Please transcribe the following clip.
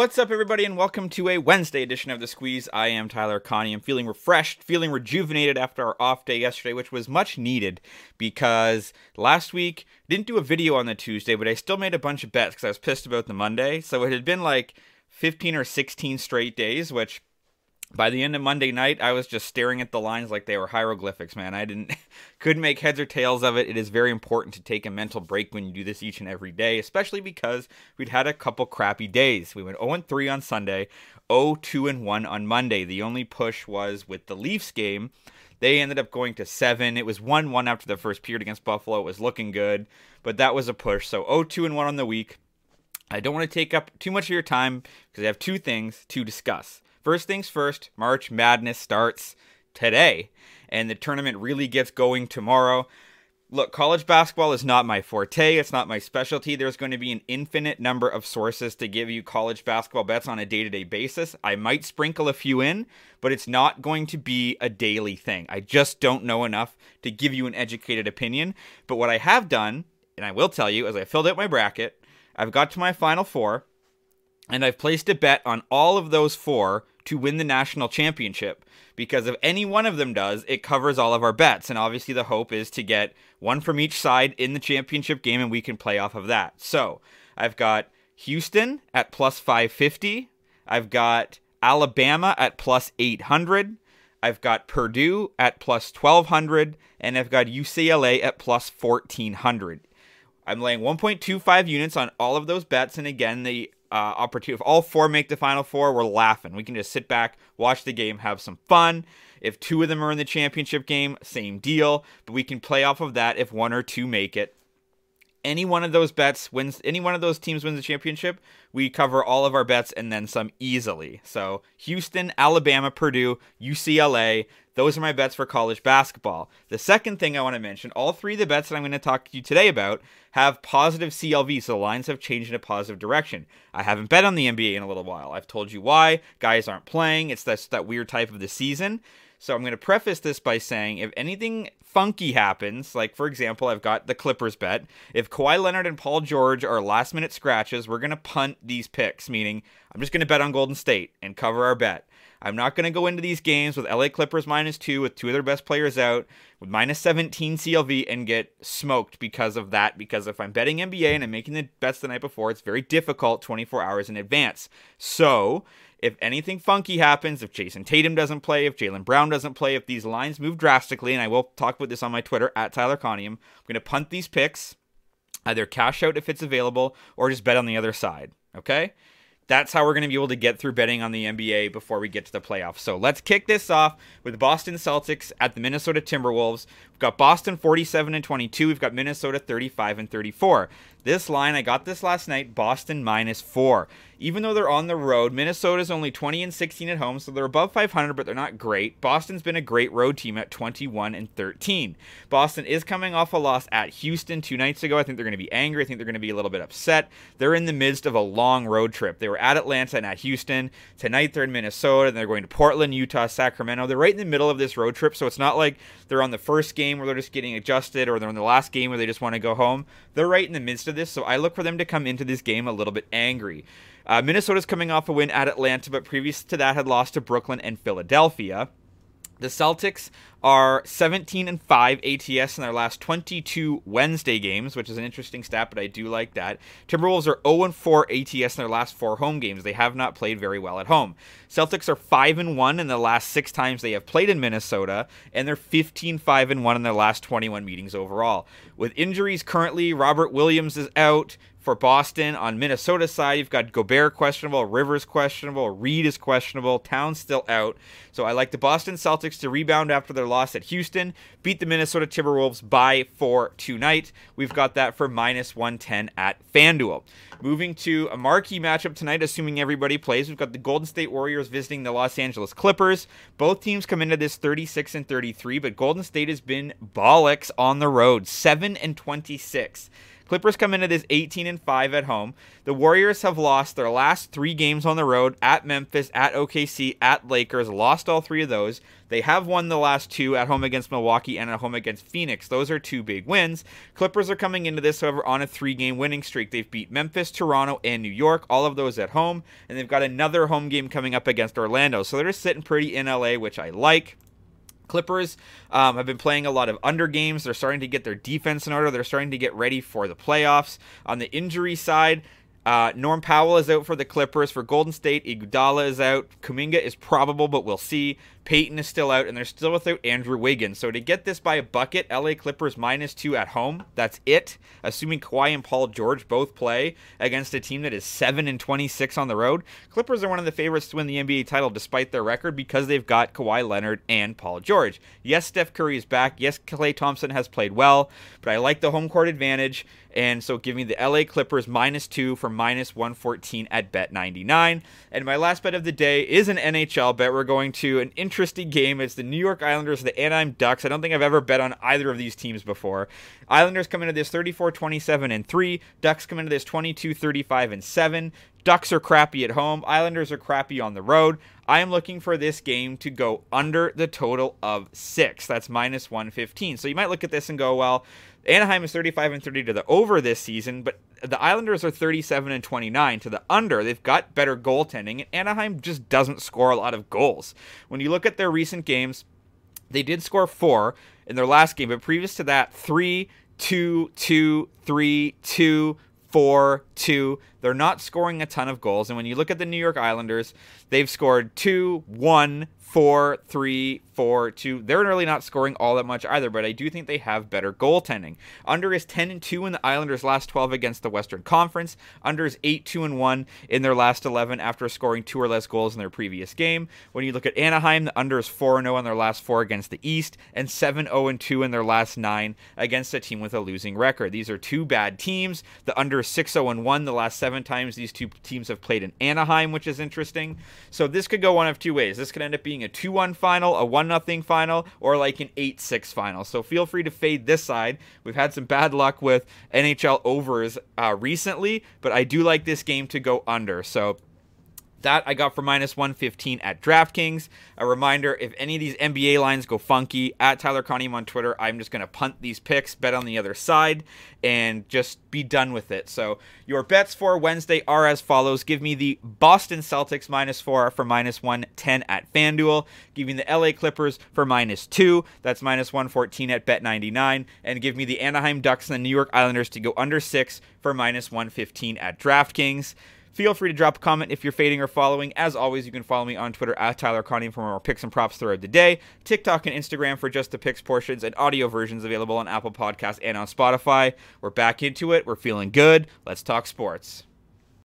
What's up, everybody, and welcome to a Wednesday edition of The Squeeze. I am Tyler Conium. I'm feeling refreshed, feeling rejuvenated after our off day yesterday, which was much needed because last week didn't do a video on the Tuesday, but I still made a bunch of bets because I was pissed about the Monday. So it had been like 15 or 16 straight days, which by the end of Monday night, I was just staring at the lines like they were hieroglyphics, man. I didn't couldn't make heads or tails of it. It is very important to take a mental break when you do this each and every day, especially because we'd had a couple crappy days. We went 0 3 on Sunday, 0 2 1 on Monday. The only push was with the Leafs game. They ended up going to 7. It was 1 1 after the first period against Buffalo. It was looking good, but that was a push. So 0 2 1 on the week. I don't want to take up too much of your time because I have two things to discuss. First things first, March Madness starts today, and the tournament really gets going tomorrow. Look, college basketball is not my forte. It's not my specialty. There's going to be an infinite number of sources to give you college basketball bets on a day to day basis. I might sprinkle a few in, but it's not going to be a daily thing. I just don't know enough to give you an educated opinion. But what I have done, and I will tell you, as I filled out my bracket, I've got to my final four, and I've placed a bet on all of those four to win the national championship because if any one of them does, it covers all of our bets. And obviously, the hope is to get one from each side in the championship game and we can play off of that. So I've got Houston at plus 550, I've got Alabama at plus 800. I've got Purdue at plus 1200 and I've got UCLA at plus 1400. I'm laying 1.25 units on all of those bets and again the uh, opportunity. If all four make the final four, we're laughing. We can just sit back, watch the game, have some fun. If two of them are in the championship game, same deal. But we can play off of that if one or two make it. Any one of those bets wins, any one of those teams wins the championship, we cover all of our bets and then some easily. So Houston, Alabama, Purdue, UCLA, those are my bets for college basketball. The second thing I want to mention all three of the bets that I'm going to talk to you today about have positive CLV, so the lines have changed in a positive direction. I haven't bet on the NBA in a little while. I've told you why. Guys aren't playing, it's that, that weird type of the season. So I'm going to preface this by saying if anything funky happens, like for example, I've got the Clippers bet. If Kawhi Leonard and Paul George are last minute scratches, we're going to punt these picks, meaning I'm just going to bet on Golden State and cover our bet. I'm not going to go into these games with LA Clippers minus two, with two of their best players out, with minus 17 CLV, and get smoked because of that. Because if I'm betting NBA and I'm making the bets the night before, it's very difficult 24 hours in advance. So, if anything funky happens, if Jayson Tatum doesn't play, if Jaylen Brown doesn't play, if these lines move drastically, and I will talk about this on my Twitter at Tyler Conium, I'm going to punt these picks, either cash out if it's available, or just bet on the other side. Okay? that's how we're going to be able to get through betting on the NBA before we get to the playoffs. So let's kick this off with Boston Celtics at the Minnesota Timberwolves. We've got Boston 47 and 22. We've got Minnesota 35 and 34. This line, I got this last night, Boston minus four. Even though they're on the road, Minnesota's only 20 and 16 at home, so they're above 500, but they're not great. Boston's been a great road team at 21 and 13. Boston is coming off a loss at Houston two nights ago. I think they're going to be angry. I think they're going to be a little bit upset. They're in the midst of a long road trip. They were at Atlanta and at Houston. Tonight they're in Minnesota, and they're going to Portland, Utah, Sacramento. They're right in the middle of this road trip, so it's not like they're on the first game where they're just getting adjusted or they're in the last game where they just want to go home. They're right in the midst of this, so I look for them to come into this game a little bit angry. Uh, Minnesota's coming off a win at Atlanta, but previous to that had lost to Brooklyn and Philadelphia. The Celtics are 17 and 5 ATS in their last 22 Wednesday games, which is an interesting stat, but I do like that. Timberwolves are 0 and 4 ATS in their last four home games. They have not played very well at home. Celtics are 5 and 1 in the last six times they have played in Minnesota, and they're 15 5 and 1 in their last 21 meetings overall. With injuries currently, Robert Williams is out for Boston. On Minnesota side, you've got Gobert questionable, Rivers questionable, Reed is questionable, Towns still out. So I like the Boston Celtics to rebound after their loss at Houston, beat the Minnesota Timberwolves by four tonight. We've got that for minus 110 at FanDuel. Moving to a marquee matchup tonight, assuming everybody plays, we've got the Golden State Warriors visiting the Los Angeles Clippers. Both teams come into this 36 and 33, but Golden State has been bollocks on the road, 7 and 26. Clippers come into this 18 and 5 at home. The Warriors have lost their last three games on the road at Memphis, at OKC, at Lakers, lost all three of those. They have won the last two at home against Milwaukee and at home against Phoenix. Those are two big wins. Clippers are coming into this, however, on a three game winning streak. They've beat Memphis, Toronto, and New York, all of those at home, and they've got another home game coming up against Orlando. So they're just sitting pretty in LA, which I like. Clippers um, have been playing a lot of under games. They're starting to get their defense in order. They're starting to get ready for the playoffs. On the injury side, uh, Norm Powell is out for the Clippers. For Golden State, Iguodala is out. Kuminga is probable, but we'll see. Payton is still out, and they're still without Andrew Wiggins. So to get this by a bucket, LA Clippers minus two at home. That's it. Assuming Kawhi and Paul George both play against a team that is seven and twenty six on the road. Clippers are one of the favorites to win the NBA title despite their record because they've got Kawhi Leonard and Paul George. Yes, Steph Curry is back. Yes, Klay Thompson has played well, but I like the home court advantage. And so give me the LA Clippers minus two for minus 114 at Bet99. And my last bet of the day is an NHL bet. We're going to an interesting game. It's the New York Islanders, the Anaheim Ducks. I don't think I've ever bet on either of these teams before. Islanders come into this 34 27 and 3. Ducks come into this 22 35 and 7. Ducks are crappy at home. Islanders are crappy on the road. I am looking for this game to go under the total of six. That's minus 115. So you might look at this and go, well, Anaheim is 35 and 30 to the over this season, but the Islanders are 37 and 29 to the under. They've got better goaltending, and Anaheim just doesn't score a lot of goals. When you look at their recent games, they did score four in their last game, but previous to that, three, two, two, three, two, four, two. They're not scoring a ton of goals. And when you look at the New York Islanders, they've scored two, one, four, three, four, two. They're really not scoring all that much either, but I do think they have better goaltending. Under is 10 and 2 in the Islanders' last 12 against the Western Conference. Under is 8 2 and 1 in their last 11 after scoring two or less goals in their previous game. When you look at Anaheim, the under is 4 0 in their last four against the East and 7 0 and 2 in their last nine against a team with a losing record. These are two bad teams. The under is 6 0 1 the last seven times these two teams have played in Anaheim, which is interesting. So this could go one of two ways. This could end up being a 2 1 final, a 1 0 final, or like an 8 6 final. So feel free to fade this side. We've had some bad luck with NHL overs uh, recently, but I do like this game to go under. So that I got for minus 115 at DraftKings. A reminder if any of these NBA lines go funky, at Tyler Conium on Twitter, I'm just going to punt these picks, bet on the other side, and just be done with it. So your bets for Wednesday are as follows Give me the Boston Celtics minus four for minus 110 at FanDuel. Give me the LA Clippers for minus two. That's minus 114 at Bet99. And give me the Anaheim Ducks and the New York Islanders to go under six for minus 115 at DraftKings. Feel free to drop a comment if you're fading or following. As always, you can follow me on Twitter at Tyler Conium for more picks and props throughout the day, TikTok and Instagram for just the picks portions, and audio versions available on Apple Podcasts and on Spotify. We're back into it. We're feeling good. Let's talk sports.